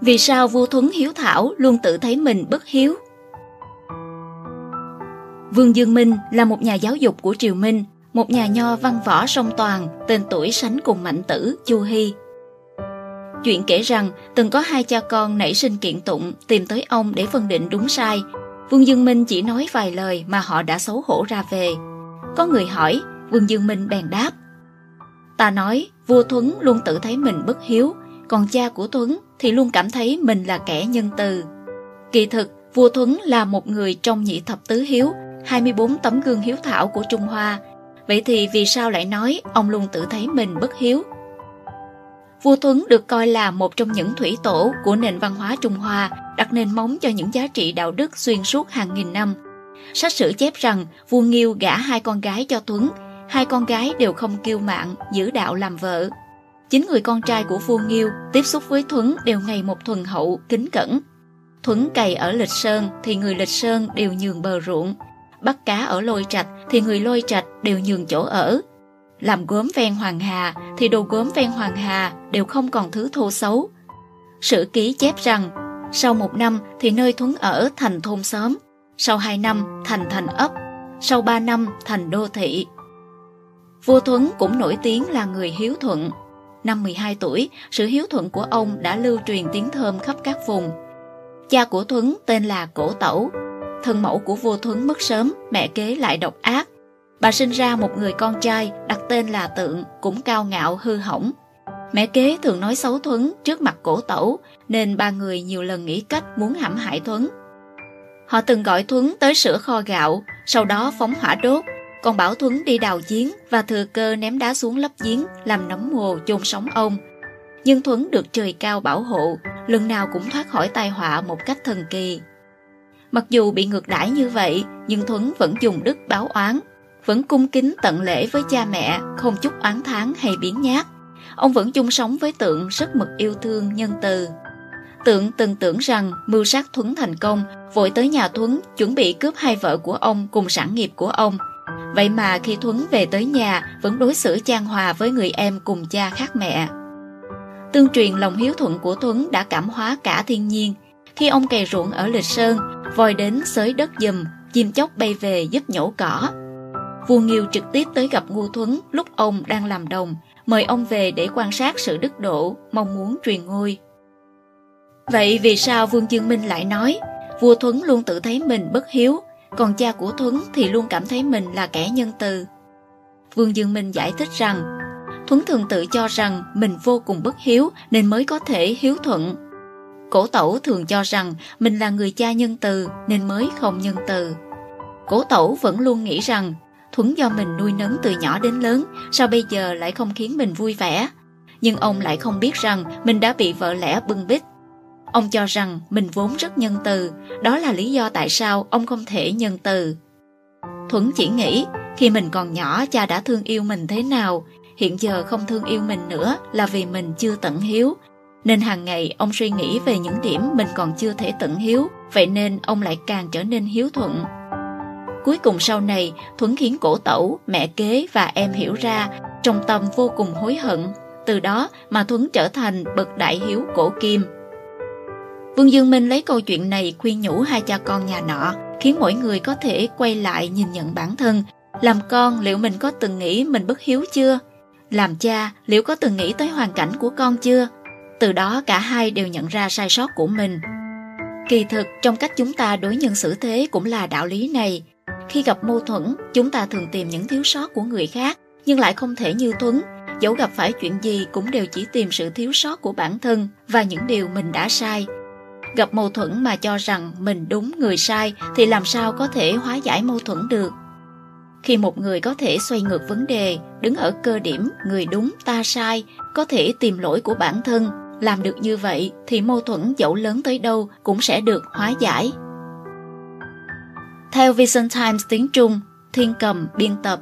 Vì sao vua Thuấn hiếu thảo luôn tự thấy mình bất hiếu? Vương Dương Minh là một nhà giáo dục của Triều Minh, một nhà nho văn võ song toàn, tên tuổi sánh cùng mạnh tử Chu Hy. Chuyện kể rằng từng có hai cha con nảy sinh kiện tụng tìm tới ông để phân định đúng sai. Vương Dương Minh chỉ nói vài lời mà họ đã xấu hổ ra về. Có người hỏi, Vương Dương Minh bèn đáp. Ta nói, vua Thuấn luôn tự thấy mình bất hiếu, còn cha của Thuấn thì luôn cảm thấy mình là kẻ nhân từ. Kỳ thực, vua Thuấn là một người trong nhị thập tứ hiếu, 24 tấm gương hiếu thảo của Trung Hoa. Vậy thì vì sao lại nói ông luôn tự thấy mình bất hiếu? Vua Thuấn được coi là một trong những thủy tổ của nền văn hóa Trung Hoa, đặt nền móng cho những giá trị đạo đức xuyên suốt hàng nghìn năm. Sách sử chép rằng vua Nghiêu gả hai con gái cho Thuấn, hai con gái đều không kiêu mạn, giữ đạo làm vợ. Chính người con trai của vua Nghiêu tiếp xúc với Thuấn đều ngày một thuần hậu, kính cẩn. Thuấn cày ở Lịch Sơn thì người Lịch Sơn đều nhường bờ ruộng, bắt cá ở lôi trạch thì người lôi trạch đều nhường chỗ ở. Làm gốm ven Hoàng Hà thì đồ gốm ven Hoàng Hà đều không còn thứ thô xấu. Sử ký chép rằng, sau một năm thì nơi Thuấn ở thành thôn xóm, sau hai năm thành thành ấp, sau ba năm thành đô thị. Vua Thuấn cũng nổi tiếng là người hiếu thuận. Năm 12 tuổi, sự hiếu thuận của ông đã lưu truyền tiếng thơm khắp các vùng. Cha của Thuấn tên là Cổ Tẩu, thân mẫu của vua Thuấn mất sớm, mẹ kế lại độc ác. Bà sinh ra một người con trai đặt tên là Tượng, cũng cao ngạo hư hỏng. Mẹ kế thường nói xấu Thuấn trước mặt cổ tẩu, nên ba người nhiều lần nghĩ cách muốn hãm hại Thuấn. Họ từng gọi Thuấn tới sửa kho gạo, sau đó phóng hỏa đốt, còn bảo Thuấn đi đào giếng và thừa cơ ném đá xuống lấp giếng làm nấm mồ chôn sống ông. Nhưng Thuấn được trời cao bảo hộ, lần nào cũng thoát khỏi tai họa một cách thần kỳ. Mặc dù bị ngược đãi như vậy, nhưng Thuấn vẫn dùng đức báo oán, vẫn cung kính tận lễ với cha mẹ, không chút oán tháng hay biến nhát. Ông vẫn chung sống với Tượng rất mực yêu thương, nhân từ. Tượng từng tưởng rằng mưu sát Thuấn thành công, vội tới nhà Thuấn chuẩn bị cướp hai vợ của ông cùng sản nghiệp của ông. Vậy mà khi Thuấn về tới nhà vẫn đối xử chan hòa với người em cùng cha khác mẹ. Tương truyền lòng hiếu thuận của Thuấn đã cảm hóa cả thiên nhiên. Khi ông cày ruộng ở Lịch Sơn, vòi đến xới đất dùm, chim chóc bay về giúp nhổ cỏ. Vua Nghiêu trực tiếp tới gặp Ngô Thuấn lúc ông đang làm đồng, mời ông về để quan sát sự đức độ, mong muốn truyền ngôi. Vậy vì sao Vương Dương Minh lại nói, vua Thuấn luôn tự thấy mình bất hiếu, còn cha của Thuấn thì luôn cảm thấy mình là kẻ nhân từ? Vương Dương Minh giải thích rằng, Thuấn thường tự cho rằng mình vô cùng bất hiếu nên mới có thể hiếu thuận. Cổ tẩu thường cho rằng mình là người cha nhân từ nên mới không nhân từ. Cổ tẩu vẫn luôn nghĩ rằng Thuấn do mình nuôi nấng từ nhỏ đến lớn, sao bây giờ lại không khiến mình vui vẻ? Nhưng ông lại không biết rằng mình đã bị vợ lẽ bưng bít. Ông cho rằng mình vốn rất nhân từ, đó là lý do tại sao ông không thể nhân từ. Thuấn chỉ nghĩ, khi mình còn nhỏ cha đã thương yêu mình thế nào, hiện giờ không thương yêu mình nữa là vì mình chưa tận hiếu. Nên hàng ngày ông suy nghĩ về những điểm mình còn chưa thể tận hiếu, vậy nên ông lại càng trở nên hiếu thuận. Cuối cùng sau này, Thuấn khiến cổ tẩu, mẹ kế và em hiểu ra, trong tâm vô cùng hối hận. Từ đó mà Thuấn trở thành bậc đại hiếu cổ kim. Vương Dương Minh lấy câu chuyện này khuyên nhủ hai cha con nhà nọ, khiến mỗi người có thể quay lại nhìn nhận bản thân. Làm con liệu mình có từng nghĩ mình bất hiếu chưa? Làm cha liệu có từng nghĩ tới hoàn cảnh của con chưa? Từ đó cả hai đều nhận ra sai sót của mình. Kỳ thực trong cách chúng ta đối nhân xử thế cũng là đạo lý này. Khi gặp mâu thuẫn, chúng ta thường tìm những thiếu sót của người khác, nhưng lại không thể như Tuấn. Dẫu gặp phải chuyện gì cũng đều chỉ tìm sự thiếu sót của bản thân và những điều mình đã sai. Gặp mâu thuẫn mà cho rằng mình đúng người sai thì làm sao có thể hóa giải mâu thuẫn được. Khi một người có thể xoay ngược vấn đề, đứng ở cơ điểm người đúng ta sai, có thể tìm lỗi của bản thân, làm được như vậy thì mâu thuẫn dẫu lớn tới đâu cũng sẽ được hóa giải. Theo Vision Times tiếng Trung, Thiên Cầm biên tập